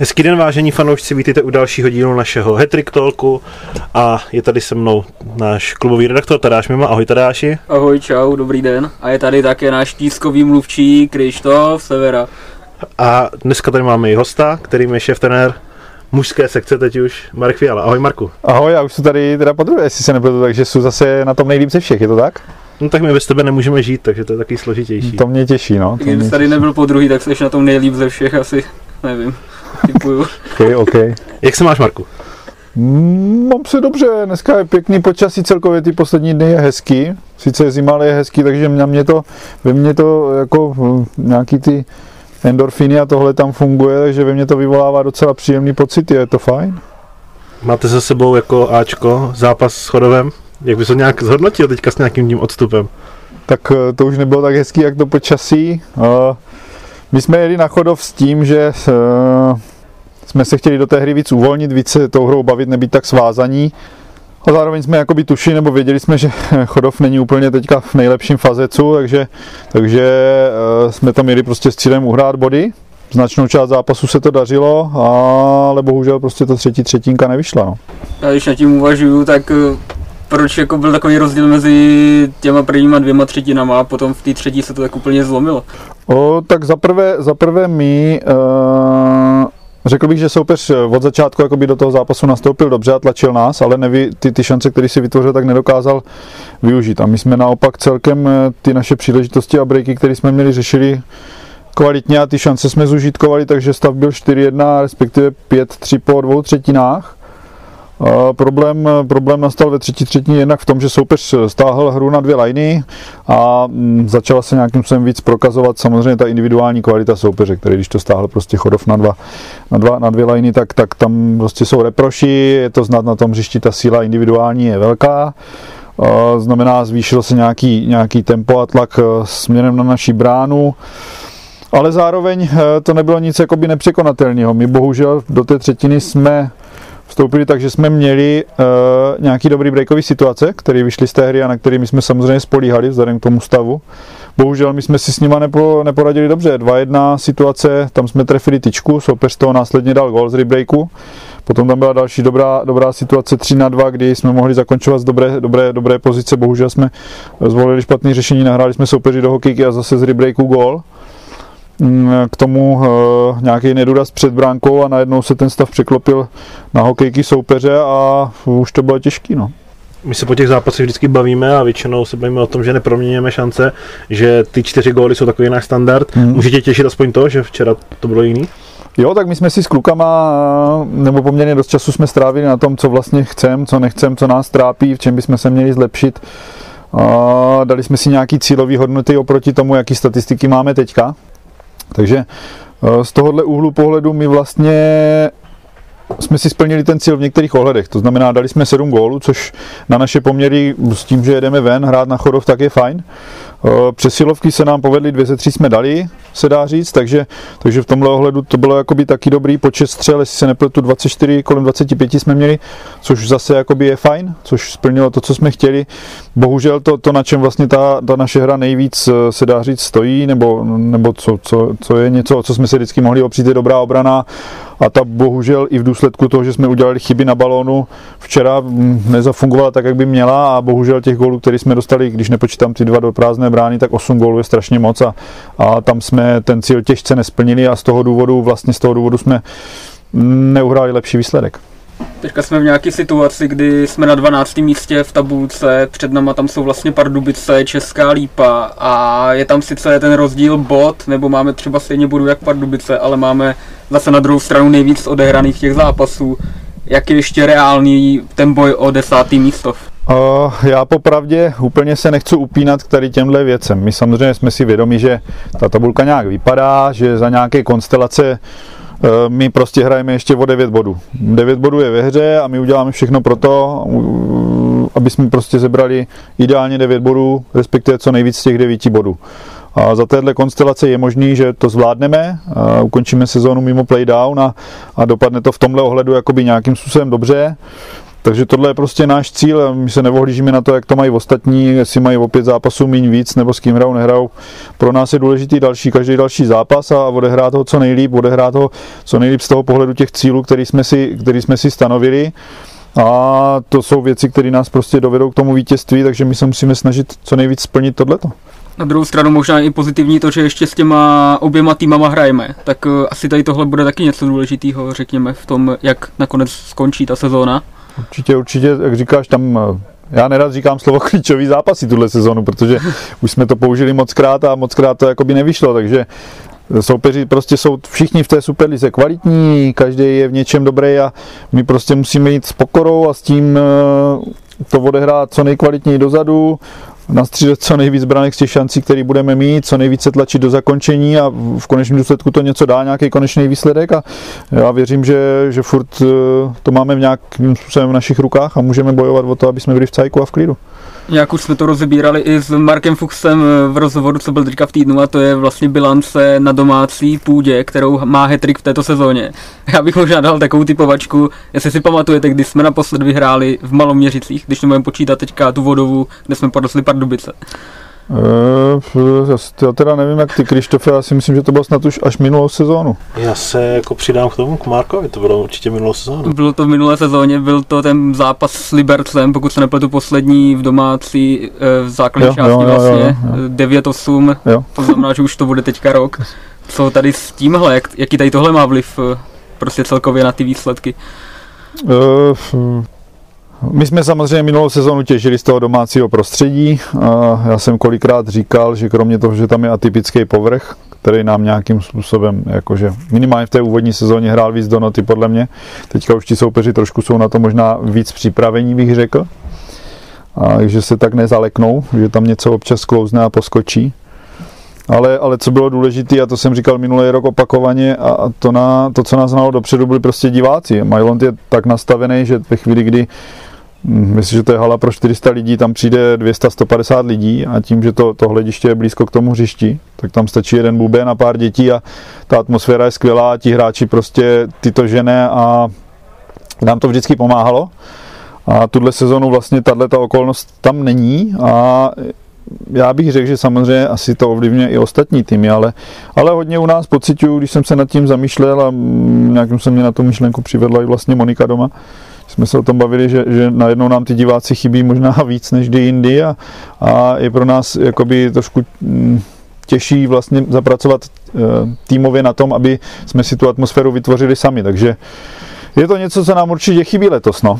Hezký den, vážení fanoušci, vítejte u dalšího dílu našeho Hetrik Talku a je tady se mnou náš klubový redaktor Tadáš Mima. Ahoj Tadáši. Ahoj, čau, dobrý den. A je tady také náš tískový mluvčí Krištof Severa. A dneska tady máme i hosta, kterým je šéf trenér mužské sekce teď už Marek Fiala. Ahoj Marku. Ahoj, já už jsem tady teda po druhé, jestli se nepletu, takže jsou zase na tom nejlíp ze všech, je to tak? No tak my bez tebe nemůžeme žít, takže to je taky složitější. To mě těší, no. Kdyby tady nebyl po druhý, tak jsi na tom nejlíp ze všech asi, nevím, typuju. Okay, okay. Jak se máš Marku? Mm, mám se dobře, dneska je pěkný počasí, celkově ty poslední dny je hezký. Sice je zima, ale je hezký, takže na mě to, ve mně to jako hm, nějaký ty endorfiny a tohle tam funguje, takže ve mně to vyvolává docela příjemný pocit, je to fajn. Máte za sebou jako Ačko zápas s Chodovem? Jak bys to nějak zhodnotil teďka s nějakým tím odstupem? tak eh, to už nebylo tak hezký, jak to počasí. Eh, My jsme jeli na Chodov s tím, že eh, jsme se chtěli do té hry víc uvolnit, víc se tou hrou bavit, nebýt tak svázaní. A zároveň jsme jakoby tušili, nebo věděli jsme, že Chodov není úplně teďka v nejlepším fazecu, takže, takže jsme tam měli prostě s cílem uhrát body. Značnou část zápasu se to dařilo, ale bohužel prostě ta třetí třetinka nevyšla. No. Já když nad tím uvažuju, tak eh, proč jako byl takový rozdíl mezi těma prvníma dvěma třetinama a potom v té třetí se to tak úplně zlomilo. O, tak zaprvé, zaprvé my, uh, řekl bych, že soupeř od začátku jakoby do toho zápasu nastoupil dobře a tlačil nás, ale nevy, ty, ty šance, které si vytvořil, tak nedokázal využít. A my jsme naopak celkem eh, ty naše příležitosti a breaky, které jsme měli, řešili kvalitně a ty šance jsme zužitkovali, takže stav byl 4-1, respektive 5-3 po dvou třetinách. Problém, problém nastal ve třetí třetině jednak v tom, že soupeř stáhl hru na dvě liny a mm, začala se nějakým způsobem víc prokazovat samozřejmě ta individuální kvalita soupeře, který když to stáhl prostě chodov na, dva, na, dva, na dvě liny, tak, tak tam prostě jsou reproši, je to znát na tom hřišti, ta síla individuální je velká. Znamená, zvýšil se nějaký, nějaký tempo a tlak uh, směrem na naší bránu. Ale zároveň to nebylo nic jakoby nepřekonatelného. My bohužel do té třetiny jsme vstoupili tak, že jsme měli uh, nějaký dobrý breakový situace, které vyšly z té hry a na které my jsme samozřejmě spolíhali vzhledem k tomu stavu. Bohužel my jsme si s nima nepo, neporadili dobře. 2-1 situace, tam jsme trefili tyčku, soupeř toho následně dal gol z rebreaku. Potom tam byla další dobrá, dobrá situace 3 na 2, kdy jsme mohli zakončovat z dobré, dobré, dobré pozice. Bohužel jsme zvolili špatné řešení, nahráli jsme soupeři do hokejky a zase z rebreaku gol k tomu uh, nějaký nedůraz před bránkou a najednou se ten stav překlopil na hokejky soupeře a už to bylo těžký. No. My se po těch zápasech vždycky bavíme a většinou se bavíme o tom, že neproměňujeme šance, že ty čtyři góly jsou takový náš standard. Hmm. Můžete těšit aspoň to, že včera to bylo jiný? Jo, tak my jsme si s klukama, nebo poměrně dost času jsme strávili na tom, co vlastně chcem, co nechcem, co nás trápí, v čem bychom se měli zlepšit. A dali jsme si nějaký cílový hodnoty oproti tomu, jaký statistiky máme teďka. Takže eh, z tohohle úhlu pohledu my vlastně jsme si splnili ten cíl v některých ohledech. To znamená, dali jsme 7 gólů, což na naše poměry s tím, že jedeme ven hrát na Chodov, tak je fajn. Eh, přesilovky se nám povedly, dvě ze tří jsme dali, se dá říct, takže, takže v tomhle ohledu to bylo jakoby taky dobrý počet střel, jestli se nepletu 24, kolem 25 jsme měli, což zase jakoby je fajn, což splnilo to, co jsme chtěli. Bohužel to, to na čem vlastně ta, ta naše hra nejvíc eh, se dá říct stojí, nebo, nebo co, co, co je něco, co jsme se vždycky mohli opřít, je dobrá obrana a ta bohužel i v důsledku toho, že jsme udělali chyby na balónu, včera mm, nezafungovala tak, jak by měla a bohužel těch gólů, které jsme dostali, když nepočítám ty dva do prázdné brány, tak 8 gólů je strašně moc a, a tam jsme ten cíl těžce nesplnili a z toho důvodu, vlastně z toho důvodu jsme neuhráli lepší výsledek. Teďka jsme v nějaké situaci, kdy jsme na 12. místě v tabulce, před náma tam jsou vlastně Pardubice, Česká lípa a je tam sice ten rozdíl bod, nebo máme třeba stejně bodů jak Pardubice, ale máme zase na druhou stranu nejvíc odehraných těch zápasů. Jak je ještě reálný ten boj o desátý místo? Uh, já popravdě úplně se nechci upínat k tady těmhle věcem. My samozřejmě jsme si vědomi, že ta tabulka nějak vypadá, že za nějaké konstelace uh, my prostě hrajeme ještě o 9 bodů. 9 bodů je ve hře a my uděláme všechno pro to, aby jsme prostě zebrali ideálně 9 bodů, respektive co nejvíc z těch 9 bodů. A za téhle konstelace je možný, že to zvládneme, a ukončíme sezónu mimo playdown a, a dopadne to v tomhle ohledu jakoby nějakým způsobem dobře. takže tohle je prostě náš cíl. My se nevohlížíme na to, jak to mají ostatní, jestli mají opět zápasů méně víc, nebo s kým hrajou, nehrajou. Pro nás je důležitý další, každý další zápas a odehrát ho co nejlíp, odehrát ho co nejlíp z toho pohledu těch cílů, který jsme si, který jsme si stanovili. A to jsou věci, které nás prostě dovedou k tomu vítězství, takže my se musíme snažit co nejvíc splnit tohleto. Na druhou stranu možná i pozitivní to, že ještě s těma oběma týmama hrajeme, tak uh, asi tady tohle bude taky něco důležitého, řekněme, v tom, jak nakonec skončí ta sezóna. Určitě, určitě, jak říkáš, tam eh, já nerad říkám slovo klíčový zápasy tuhle sezonu, protože už jsme to použili moc krát a moc krát to jakoby nevyšlo, takže soupeři prostě jsou všichni v té superlize kvalitní, každý je v něčem dobrý a my prostě musíme jít s pokorou a s tím eh, to odehrát co nejkvalitněji dozadu, nastřílet co nejvíc branek z těch šancí, které budeme mít, co nejvíce tlačit do zakončení a v konečném důsledku to něco dá, nějaký konečný výsledek a já věřím, že, že furt eh, to máme v nějakým způsobem v našich rukách a můžeme bojovat o to, aby jsme byli v cajku a v klidu. Jak už jsme to rozebírali i s Markem Fuchsem v rozhovoru, co byl teďka v týdnu, a to je vlastně bilance na domácí půdě, kterou má hetrik v této sezóně. Já bych možná dal takovou typovačku, jestli si pamatujete, kdy jsme naposled vyhráli v Maloměřicích, když nebudeme počítat teďka tu vodovou, kde jsme porostli Pardubice. Uh, já teda nevím, jak ty, Krištofe, já si myslím, že to bylo snad už až minulou sezónu. Já se jako přidám k tomu, k Markovi, to bylo určitě minulou sezónu. Bylo to v minulé sezóně, byl to ten zápas s Libercem, pokud se nepletu poslední v domácí eh, v základní části jo, jo, vlastně, 9-8, to znamená, že už to bude teďka rok. Co tady s tímhle, jak, jaký tady tohle má vliv eh, prostě celkově na ty výsledky? Uh, my jsme samozřejmě minulou sezonu těžili z toho domácího prostředí. Já jsem kolikrát říkal, že kromě toho, že tam je atypický povrch, který nám nějakým způsobem, jakože minimálně v té úvodní sezóně hrál víc do noty podle mě. Teďka už ti soupeři trošku jsou na to možná víc připravení, bych řekl. A že se tak nezaleknou, že tam něco občas klouzne a poskočí. Ale, ale co bylo důležité, a to jsem říkal minulý rok opakovaně, a to, na, to co nás znalo dopředu, byli prostě diváci. Mailand je tak nastavený, že ve chvíli, kdy myslím, že to je hala pro 400 lidí, tam přijde 200-150 lidí a tím, že to, to hlediště je blízko k tomu hřišti, tak tam stačí jeden buben a pár dětí a ta atmosféra je skvělá, ti hráči prostě tyto žené a nám to vždycky pomáhalo. A tuhle sezonu vlastně tato okolnost tam není a já bych řekl, že samozřejmě asi to ovlivňuje i ostatní týmy, ale, ale hodně u nás pocituju, když jsem se nad tím zamýšlel a nějakým se mě na tu myšlenku přivedla i vlastně Monika doma, jsme se o tom bavili, že, že najednou nám ty diváci chybí možná víc než kdy jindy a, a je pro nás jakoby trošku mm, těžší vlastně zapracovat e, týmově na tom, aby jsme si tu atmosféru vytvořili sami, takže je to něco, co nám určitě chybí letos, no.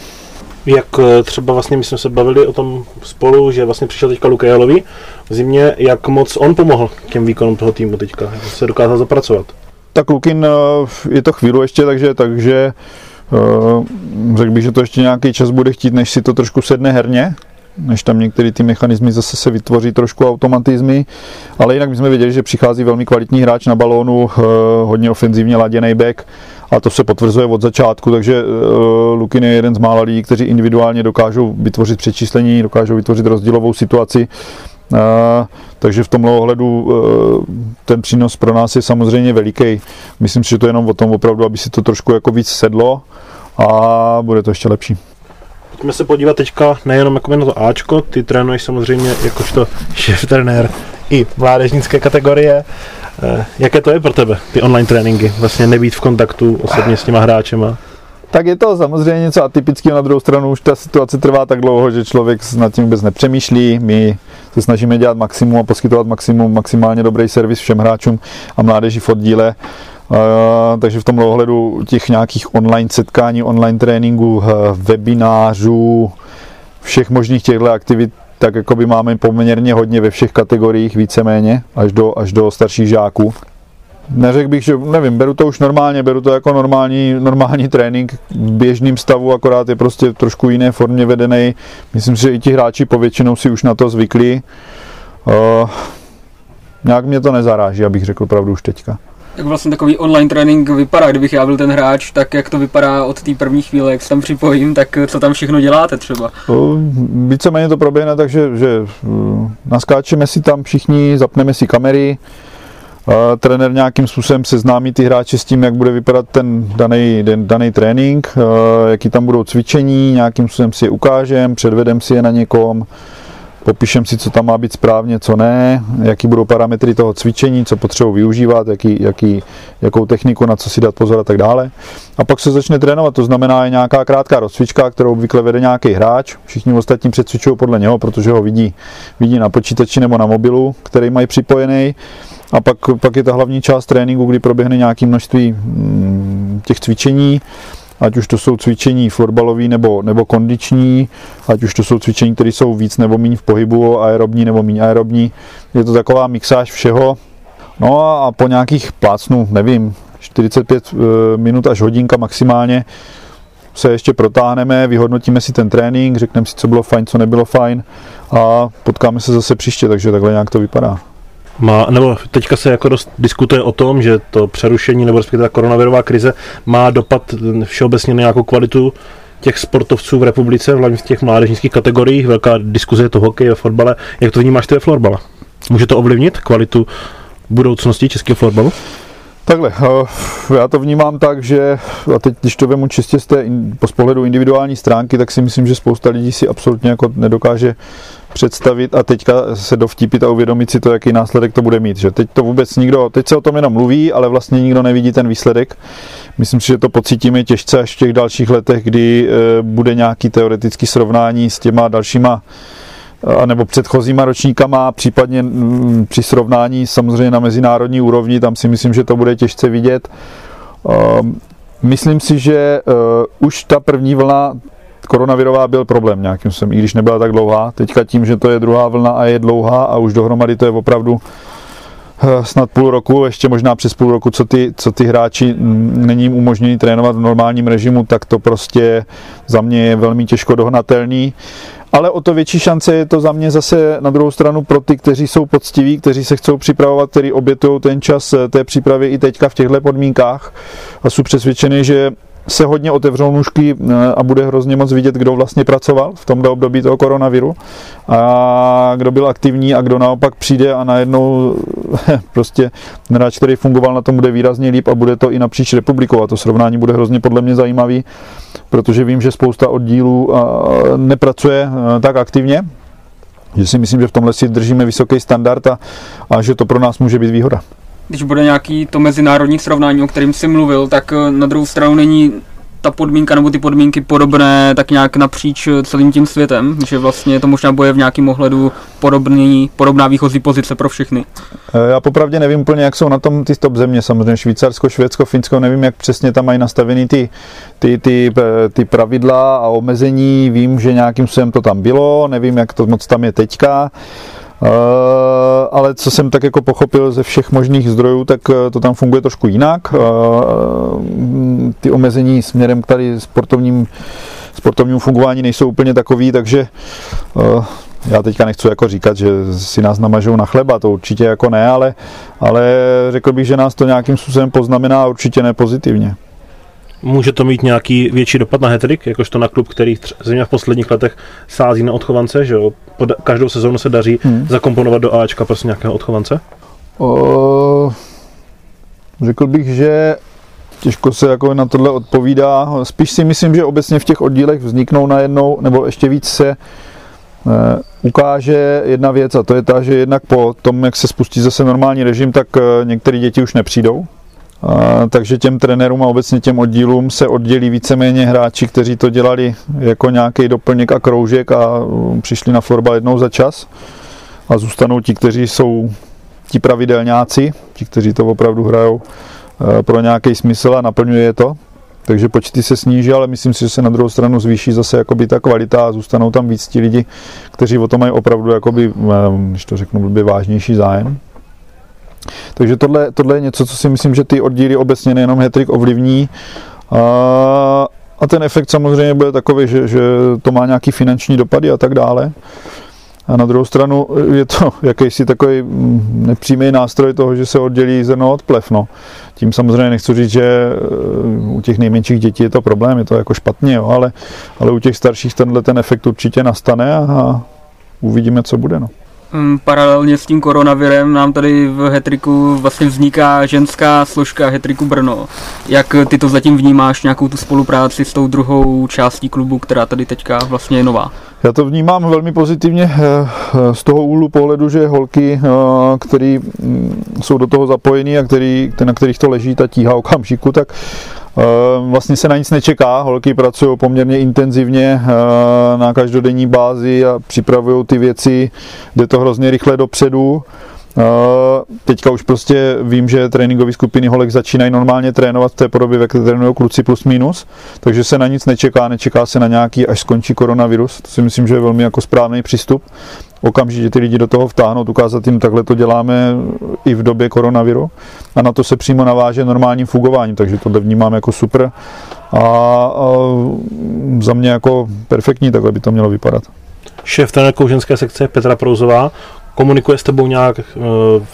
Jak e, třeba vlastně my jsme se bavili o tom spolu, že vlastně přišel teďka Lukejelovi v zimě, jak moc on pomohl těm výkonům toho týmu teďka, jak se dokázal zapracovat? Tak Lukin e, je to chvíli ještě, takže, takže Eh, řekl bych, že to ještě nějaký čas bude chtít, než si to trošku sedne herně, než tam některé ty mechanismy zase se vytvoří trošku automatizmy, ale jinak bychom věděli, že přichází velmi kvalitní hráč na balónu, eh, hodně ofenzivně laděný back a to se potvrzuje od začátku, takže uh, Lukin je jeden z mála lidí, kteří individuálně dokážou vytvořit přečíslení, dokážou vytvořit rozdílovou situaci. Takže v tomhle ohledu ten přínos pro nás je samozřejmě veliký. Myslím si, že to je jenom o tom opravdu, aby si to trošku jako víc sedlo a bude to ještě lepší. Pojďme se podívat teďka nejenom jako na to Ačko, ty trénuješ samozřejmě jakožto šéf trenér i mládežnické kategorie. E, jaké to je pro tebe, ty online tréninky? Vlastně nebýt v kontaktu osobně s těma hráčema? tak je to samozřejmě něco atypického. Na druhou stranu už ta situace trvá tak dlouho, že člověk nad tím vůbec nepřemýšlí. My se snažíme dělat maximum a poskytovat maximum, maximálně dobrý servis všem hráčům a mládeži v oddíle. Takže v tom ohledu těch nějakých online setkání, online tréninků, uh, webinářů, všech možných těchto aktivit, tak jako by máme poměrně hodně ve všech kategoriích víceméně, až do, až do starších žáků neřekl bych, že nevím, beru to už normálně, beru to jako normální, normální trénink v běžným stavu, akorát je prostě trošku jiné formě vedený. Myslím si, že i ti hráči povětšinou si už na to zvykli. Uh, nějak mě to nezaráží, abych řekl pravdu už teďka. Jak vlastně takový online trénink vypadá, kdybych já byl ten hráč, tak jak to vypadá od té první chvíle, jak se tam připojím, tak co tam všechno děláte třeba? Víceméně to proběhne tak, že, že uh, naskáčeme si tam všichni, zapneme si kamery, trenér nějakým způsobem seznámí ty hráče s tím, jak bude vypadat ten daný, daný trénink, jaký tam budou cvičení, nějakým způsobem si je ukážem, předvedem si je na někom, popíšem si, co tam má být správně, co ne, jaký budou parametry toho cvičení, co potřebuji využívat, jaký, jaký, jakou techniku, na co si dát pozor a tak dále. A pak se začne trénovat, to znamená je nějaká krátká rozcvička, kterou obvykle vede nějaký hráč. Všichni ostatní přecvičují podle něho, protože ho vidí, vidí na počítači nebo na mobilu, který mají připojený. A pak, pak je ta hlavní část tréninku, kdy proběhne nějaké množství mm, těch cvičení, ať už to jsou cvičení florbalový nebo, nebo kondiční, ať už to jsou cvičení, které jsou víc nebo méně v pohybu, aerobní nebo méně aerobní. Je to taková mixáž všeho. No a po nějakých plácnu, nevím, 45 eh, minut až hodinka maximálně, se ještě protáhneme, vyhodnotíme si ten trénink, řekneme si, co bylo fajn, co nebylo fajn a potkáme se zase příště, takže takhle nějak to vypadá. Má, nebo teďka se jako dost diskutuje o tom, že to přerušení nebo respektive ta koronavirová krize má dopad všeobecně na nějakou kvalitu těch sportovců v republice, hlavně v těch mládežnických kategoriích. Velká diskuze je to hokej a fotbale. Jak to vnímáš ty ve florbale? Může to ovlivnit kvalitu budoucnosti českého florbalu? Takhle, eh, já to vnímám tak, že a teď, když to vemu čistě z té, z pohledu individuální stránky, tak si myslím, že spousta lidí si absolutně jako nedokáže představit a teďka se dovtípit a uvědomit si to, jaký následek to bude mít. Že teď to vůbec nikdo, teď se o tom jenom mluví, ale vlastně nikdo nevidí ten výsledek. Myslím si, že to pocítíme těžce až v těch dalších letech, kdy e, bude nějaký teoretický srovnání s těma dalšíma nebo předchozíma ročníkama, případně mm, při srovnání samozřejmě na mezinárodní úrovni, tam si myslím, že to bude těžce vidět. Ehm, myslím si, že e, už ta první vlna koronavirová byl problém nějakým způsobem, i když nebyla tak dlouhá. Teďka tím, že to je druhá vlna a je dlouhá a už dohromady to je opravdu eh, snad půl roku, ještě možná přes půl roku, co ty, co ty hráči mm, není jim umožněný trénovat v normálním režimu, tak to prostě za mě je velmi těžko dohnatelný. Ale o to větší šance je to za mě zase na druhou stranu pro ty, kteří jsou poctiví, kteří se chcou připravovat, kteří obětují ten čas té přípravy i teďka v těchto podmínkách a jsou přesvědčený, že se hodně otevřou nůžky eh, a bude hrozně moc vidět, kdo vlastně pracoval v tomto období toho koronaviru a kdo byl aktivní a kdo naopak přijde a najednou prostě hráč, který fungoval na tom, bude výrazně líp a bude to i napříč republikou. A to srovnání bude hrozně podle mě zajímavý, protože vím, že spousta oddílů eh, nepracuje eh, tak aktivně, že si myslím, že v tomhle si držíme vysoký standard a, a že to pro nás může být výhoda když bude nějaký to mezinárodní srovnání, o kterým jsi mluvil, tak eh, na druhou stranu není ta podmínka nebo ty podmínky podobné tak nějak napříč eh, celým tím světem, že vlastně to možná bude v nějakém ohledu podobný, podobná výchozí pozice pro všechny. Eh, já popravdě nevím úplně, jak jsou na tom ty top země, samozřejmě Švýcarsko, Švédsko, Finsko, nevím, jak přesně tam mají nastavený ty, ty, ty, ty pravidla a omezení, vím, že nějakým způsobem to tam bylo, nevím, jak to moc tam je teďka. Eh, ale co jsem tak jako pochopil ze všech možných zdrojů, tak eh, to tam funguje trošku jinak. Eh, ty omezení směrem k tady sportovním, sportovnímu fungování nejsou úplně takový, takže já teďka nechci jako říkat, že si nás namažou na chleba, to určitě jako ne, ale, ale řekl bych, že nás to nějakým způsobem poznamená určitě ne pozitivně. Může to mít nějaký větší dopad na hetrik, jakožto na klub, který země v posledních letech sází na odchovance, že jo? Pod, každou sezónu se daří hmm. zakomponovat do Ačka prostě nějakého odchovance? O, řekl bych, že těžko se jako na tohle odpovídá. Spíš si myslím, že obecně v těch oddílech vzniknou najednou, nebo ještě víc se e, ukáže jedna věc a to je ta, že jednak po tom, jak se spustí zase normální režim, tak e, některé děti už nepřijdou takže těm trenérům a obecně těm oddílům se oddělí víceméně hráči, kteří to dělali jako nějaký doplněk a kroužek a um, přišli na florbal jednou za čas a zůstanou ti, kteří jsou ti pravidelňáci, ti, kteří to opravdu hrajou uh, pro nějaký smysl a naplňuje je to. Takže počty se sníží, ale myslím si, že se na druhou stranu zvýší zase jakoby ta kvalita a zůstanou tam víc ti lidi, kteří o to mají opravdu, jakoby, um, když to řeknu, by vážnější zájem. Takže tohle, tohle je něco, co si myslím, že ty oddíly obecně nejenom hetrik ovlivní. A, a ten efekt samozřejmě bude takový, že, že to má nějaký finanční dopady a tak dále. A na druhou stranu je to jakýsi takový mm, nepřímý nástroj toho, že se oddělí zrno od plev. No. Tím samozřejmě nechci říct, že uh, u těch nejmenších dětí je to problém, je to jako špatně, jo, ale, ale u těch starších tenhle ten efekt určitě nastane a uvidíme, co bude. No. Mm, paralelně s tím koronavirem nám tady v Hetriku vlastně vzniká ženská složka Hetriku Brno. Jak ty to zatím vnímáš, nějakou tu spolupráci s tou druhou částí klubu, která tady teďka vlastně je nová? Já to vnímám velmi pozitivně eh, eh, z toho úhlu pohledu, že holky, které mm, jsou do toho zapojení a který, na kterých to leží, ta tíha okamžiku, tak vlastně se na nic nečeká, holky pracují poměrně intenzivně eh, na každodenní bázi a připravují ty věci, jde to hrozně rychle dopředu. Eh, teďka už prostě vím, že tréninkové skupiny holek začínají normálně trénovat v té podobě, ve které trénují kluci plus minus, takže se na nic nečeká, nečeká se na nějaký, až skončí koronavirus. To si myslím, že je velmi jako správný přístup okamžitě ty lidi do toho vtáhnout, ukázat jim, takhle to děláme i v době koronaviru a na to se přímo naváže normálním fungováním, takže tohle vnímám jako super a, a za mě jako perfektní, takhle by to mělo vypadat. Šéf trenérkou ženské sekce Petra Prouzová komunikuje s tebou nějak uh,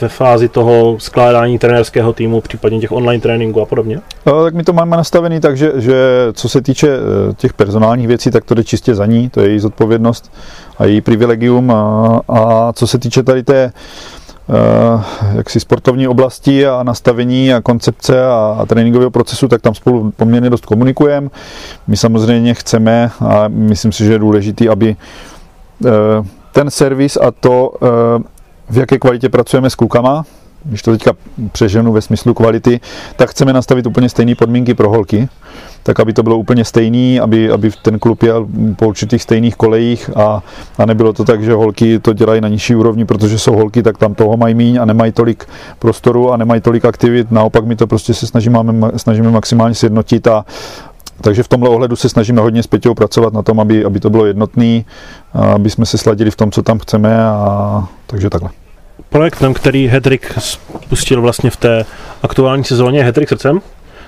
ve fázi toho skládání trenérského týmu, případně těch online tréninků a podobně? No, tak my to máme nastavený tak, že, že co se týče eh, těch personálních věcí, tak to jde čistě za ní, to je její zodpovědnost a její privilegium a, a co se týče tady té Uh, jaksi sportovní oblasti a nastavení a koncepce a, a tréninkového procesu, tak tam spolu poměrně dost komunikujeme. My samozřejmě chceme a myslím si, že je důležité, aby ten servis a to, uh, v jaké kvalitě pracujeme s klukama, když to teďka přeženu ve smyslu kvality, tak chceme nastavit úplně stejné podmínky pro holky, tak aby to bylo úplně stejný, aby, aby ten klub jel po určitých stejných kolejích a, a nebylo to tak, že holky to dělají na nižší úrovni, protože jsou holky, tak tam toho mají míň a nemají tolik prostoru a nemají tolik aktivit. Naopak my to prostě se snažíme, snažíme maximálně sjednotit a, takže v tomhle ohledu se snažíme hodně s Peťou pracovat na tom, aby, aby to bylo jednotný, aby jsme se sladili v tom, co tam chceme a takže takhle projektem, který Hedrick spustil vlastně v té aktuální sezóně, je Hedrick srdcem,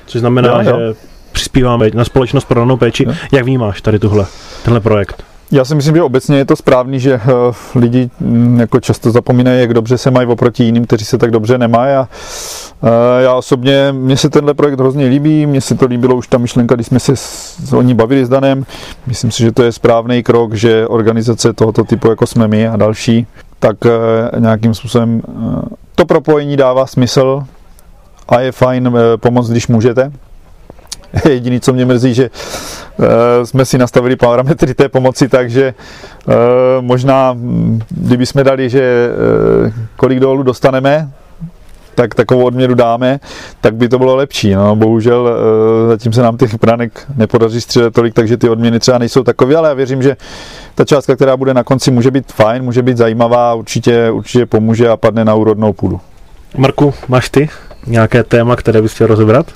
což znamená, jo, jo. že přispíváme na společnost pro ranou péči. Jo. Jak vnímáš tady tuhle, tenhle projekt? Já si myslím, že obecně je to správný, že uh, lidi um, jako často zapomínají, jak dobře se mají oproti jiným, kteří se tak dobře nemají. A uh, já osobně, mně se tenhle projekt hrozně líbí, mně se to líbilo už ta myšlenka, když jsme se s, o ní bavili s Danem. Myslím si, že to je správný krok, že organizace tohoto typu, jako jsme my a další, tak uh, nějakým způsobem to propojení dává smysl a je fajn pomoct, když můžete. Jediný, co mě mrzí, že Eh, jsme si nastavili parametry té pomoci, takže eh, možná, hm, kdyby jsme dali, že eh, kolik dolů dostaneme, tak takovou odměru dáme, tak by to bylo lepší. No, bohužel zatím se nám těch branek nepodaří střílet tolik, takže ty odměny třeba nejsou takové, ale já věřím, že ta částka, která bude na konci, může být fajn, může být zajímavá, určitě, určitě pomůže a padne na úrodnou půdu. Marku, máš ty nějaké téma, které bys chtěl rozebrat?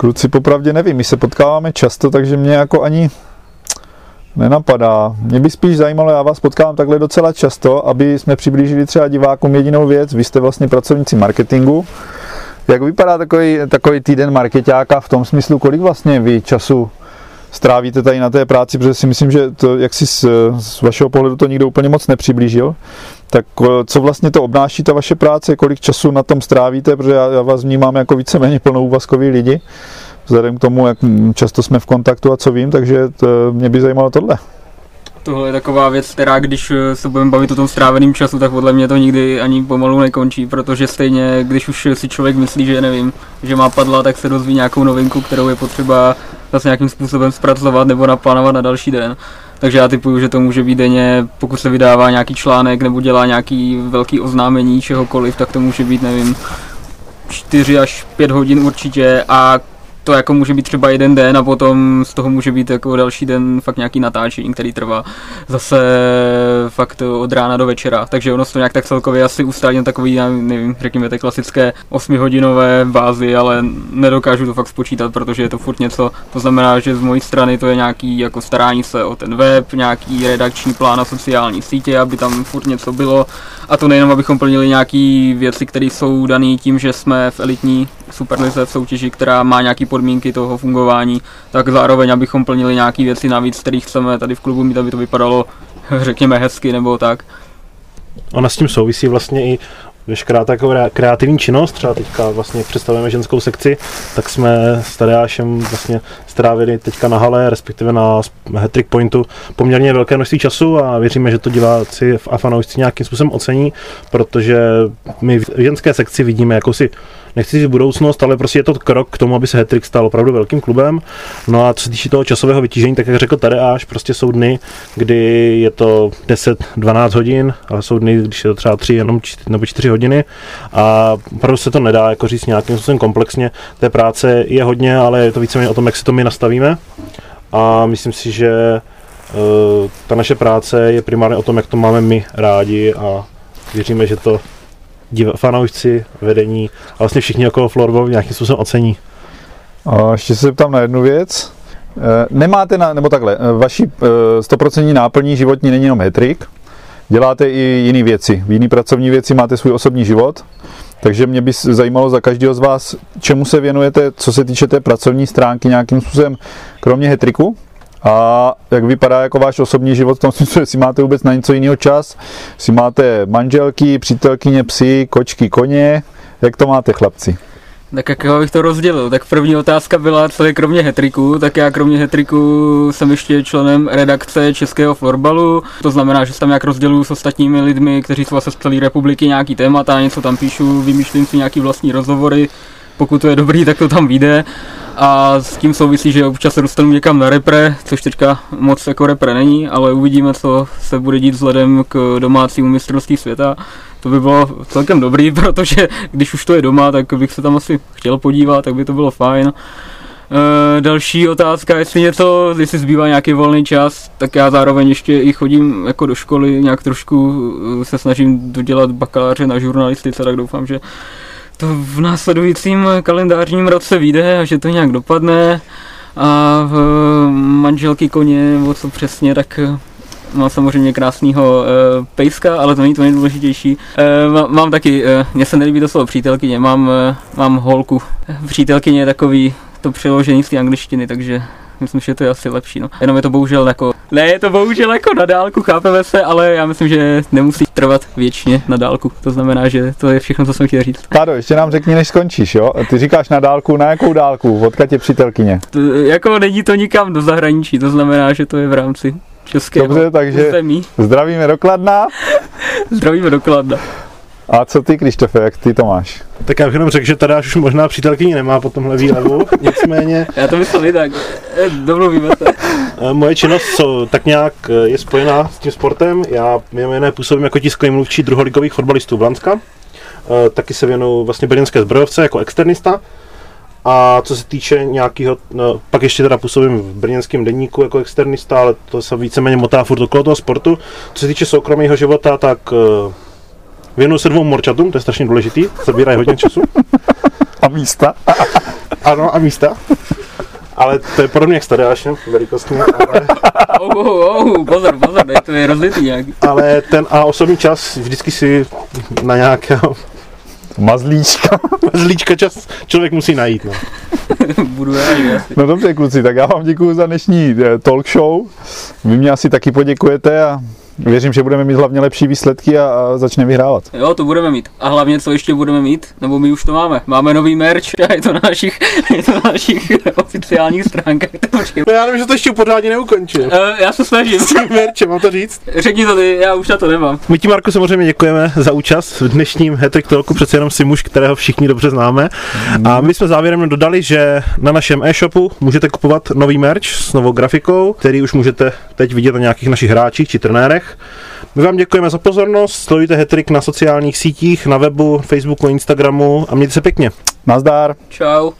Kluci, popravdě nevím, my se potkáváme často, takže mě jako ani nenapadá. Mě by spíš zajímalo, já vás potkávám takhle docela často, aby jsme přiblížili třeba divákům jedinou věc. Vy jste vlastně pracovníci marketingu. Jak vypadá takový, takový týden marketáka v tom smyslu, kolik vlastně vy času strávíte tady na té práci, protože si myslím, že to, jak si z, z vašeho pohledu to nikdo úplně moc nepřiblížil, tak eh, co vlastně to obnáší ta vaše práce, kolik času na tom strávíte, protože já, já vás vnímám jako víceméně plnoúvazkový lidi, vzhledem k tomu, jak často jsme v kontaktu a co vím, takže to, mě by zajímalo tohle. Tohle je taková věc, která když eh, se budeme bavit o tom stráveném času, tak podle mě to nikdy ani pomalu nekončí, protože stejně, když už si člověk myslí, že nevím, že má padla, tak se dozví nějakou novinku, kterou je potřeba zase nějakým způsobem zpracovat nebo naplánovat na další den. Takže já typuju, že to může být denně, pokud se vydává nějaký článek nebo dělá nějaký velký oznámení čehokoliv, tak to může být, nevím, 4 až 5 hodin určitě. A to jako může být třeba jeden den a potom z toho může být jako další den fakt nějaký natáčení, který trvá zase fakt od rána do večera. Takže ono se to nějak tak celkově asi ustálí na takový, nevím, řekněme té klasické 8-hodinové bázi, ale nedokážu to fakt spočítat, protože je to furt něco. To znamená, že z mojí strany to je nějaký jako starání se o ten web, nějaký redakční plán na sociální sítě, aby tam furt něco bylo. A to nejenom, abychom plnili nějaké věci, které jsou dané tím, že jsme v elitní superlize v soutěži, která má nějaký podmínky toho fungování, tak zároveň, abychom plnili nějaké věci navíc, které chceme tady v klubu mít, aby to vypadalo, řekněme, hezky nebo tak. Ona s tím souvisí vlastně i veškerá taková kreativní činnost, třeba teďka vlastně, představujeme ženskou sekci, tak jsme s Tadeášem vlastně strávili teďka na hale, respektive na Hattrick Pointu poměrně velké množství času a věříme, že to diváci a fanoušci nějakým způsobem ocení, protože my v ženské sekci vidíme jakousi nechci říct budoucnost, ale prostě je to krok k tomu, aby se Hattrick stal opravdu velkým klubem. No a co se týče toho časového vytížení, tak jak řekl tady až, prostě jsou dny, kdy je to 10-12 hodin, ale jsou dny, když je to třeba 3 jenom 4, nebo 4 hodiny a opravdu se to nedá jako říct nějakým způsobem komplexně. Té práce je hodně, ale je to víceméně o tom, jak si to nastavíme. A myslím si, že uh, ta naše práce je primárně o tom, jak to máme my rádi a věříme, že to fanoušci, vedení a vlastně všichni okolo florbalu nějakým způsobem ocení. A ještě se zeptám na jednu věc. Eh, Nemáte, na, nebo takhle, eh, vaší eh, 100% náplní životní není jenom hetrik, děláte i jiné věci, v jiný pracovní věci máte svůj osobní život, takže mě by zajímalo za každého z vás, čemu se věnujete, co se týče té pracovní stránky nějakým způsobem, kromě hetriku, a jak vypadá jako váš osobní život v tom smyslu, jestli máte vůbec na něco jiného čas, jestli máte manželky, přítelkyně, psy, kočky, koně, jak to máte chlapci? Tak jak bych to rozdělil, tak první otázka byla, co je kromě hetriku, tak já kromě hetriku jsem ještě členem redakce Českého florbalu, to znamená, že se tam nějak rozděluju s ostatními lidmi, kteří jsou zase z celé republiky nějaký témata, něco tam píšu, vymýšlím si nějaký vlastní rozhovory, pokud to je dobrý, tak to tam vyjde. A s tím souvisí, že občas se dostanu někam na repre, což teďka moc jako repre není, ale uvidíme, co se bude dít vzhledem k domácímu mistrovství světa. To by bylo celkem dobrý, protože když už to je doma, tak bych se tam asi chtěl podívat, tak by to bylo fajn. E, další otázka, jestli něco, jestli zbývá nějaký volný čas, tak já zároveň ještě i chodím jako do školy, nějak trošku eh, se snažím dodělat bakaláře na žurnalistice, tak doufám, že to v následujícím kalendářním roce vyjde a že to nějak dopadne. A v manželky koně, o co přesně, tak mám samozřejmě krásného e, pejska, ale to není to nejdůležitější. E, má, mám taky, e, mně se nelíbí to slovo přítelkyně, mám, e, mám holku. Přítelkyně je takový to přeložení z té angličtiny, takže myslím, že to je asi lepší. No. Jenom je to bohužel jako, ne, je to bohužel jako na dálku, chápeme se, ale já myslím, že nemusí trvat věčně na dálku. To znamená, že to je všechno, co jsem chtěl říct. Tádo, ještě nám řekni, než skončíš, jo? Ty říkáš na dálku, na jakou dálku? Odkud je přítelkyně? To, jako není to nikam do zahraničí, to znamená, že to je v rámci českého Dobře, takže území. zdravíme do Kladna. Zdravíme do Kladna. A co ty, Krištofe, jak ty to máš? Tak já bych jenom řekl, že tady už možná přítelkyni nemá po tomhle výlevu, nicméně Já to myslel jinak. Eh, Domluvíme se. eh, moje činnost co, tak nějak eh, je spojená s tím sportem. Já mimo jiné působím jako tiskový mluvčí druholigových fotbalistů Blanska. Eh, Taky se věnuju vlastně brněnské zbrojovce jako externista. A co se týče nějakého, no, pak ještě teda působím v brněnském denníku jako externista, ale to se víceméně motá furt okolo toho sportu. Co se týče soukromého života, tak eh, věnuju se dvou morčatům, to je strašně důležitý, zabírají hodně času. A místa? Ano, a místa. Ale to je podobně jak s Tadeášem, velikostně, ale, Oh, oh, oh, pozor, pozor, to je rozlitý nějaký. ale ten a osobní čas vždycky si na nějakého Mazlíčka. zlíčka čas člověk musí najít. No. Budu rád, asi. No dobře, kluci, tak já vám děkuji za dnešní eh, talk show. Vy mě asi taky poděkujete a věřím, že budeme mít hlavně lepší výsledky a, a začneme vyhrávat. Jo, to budeme mít. A hlavně, co ještě budeme mít, nebo my už to máme. Máme nový merch a je to na našich, je to na našich oficiálních stránkách. No já nevím, že to ještě pořádně neukončil. Uh, já se snažím. Merče, mám to říct. Řekni to ty, já už na to nemám. My ti, Marku, samozřejmě děkujeme za účast v dnešním Hattrick Talku, přece jenom si muž, kterého všichni dobře známe. A my jsme závěrem dodali, že na našem e-shopu můžete kupovat nový merch s novou grafikou, který už můžete teď vidět na nějakých našich hráčích či trenérech. My vám děkujeme za pozornost, sledujte Hattrick na sociálních sítích, na webu, Facebooku, Instagramu a mějte se pěkně. Nazdár. Čau.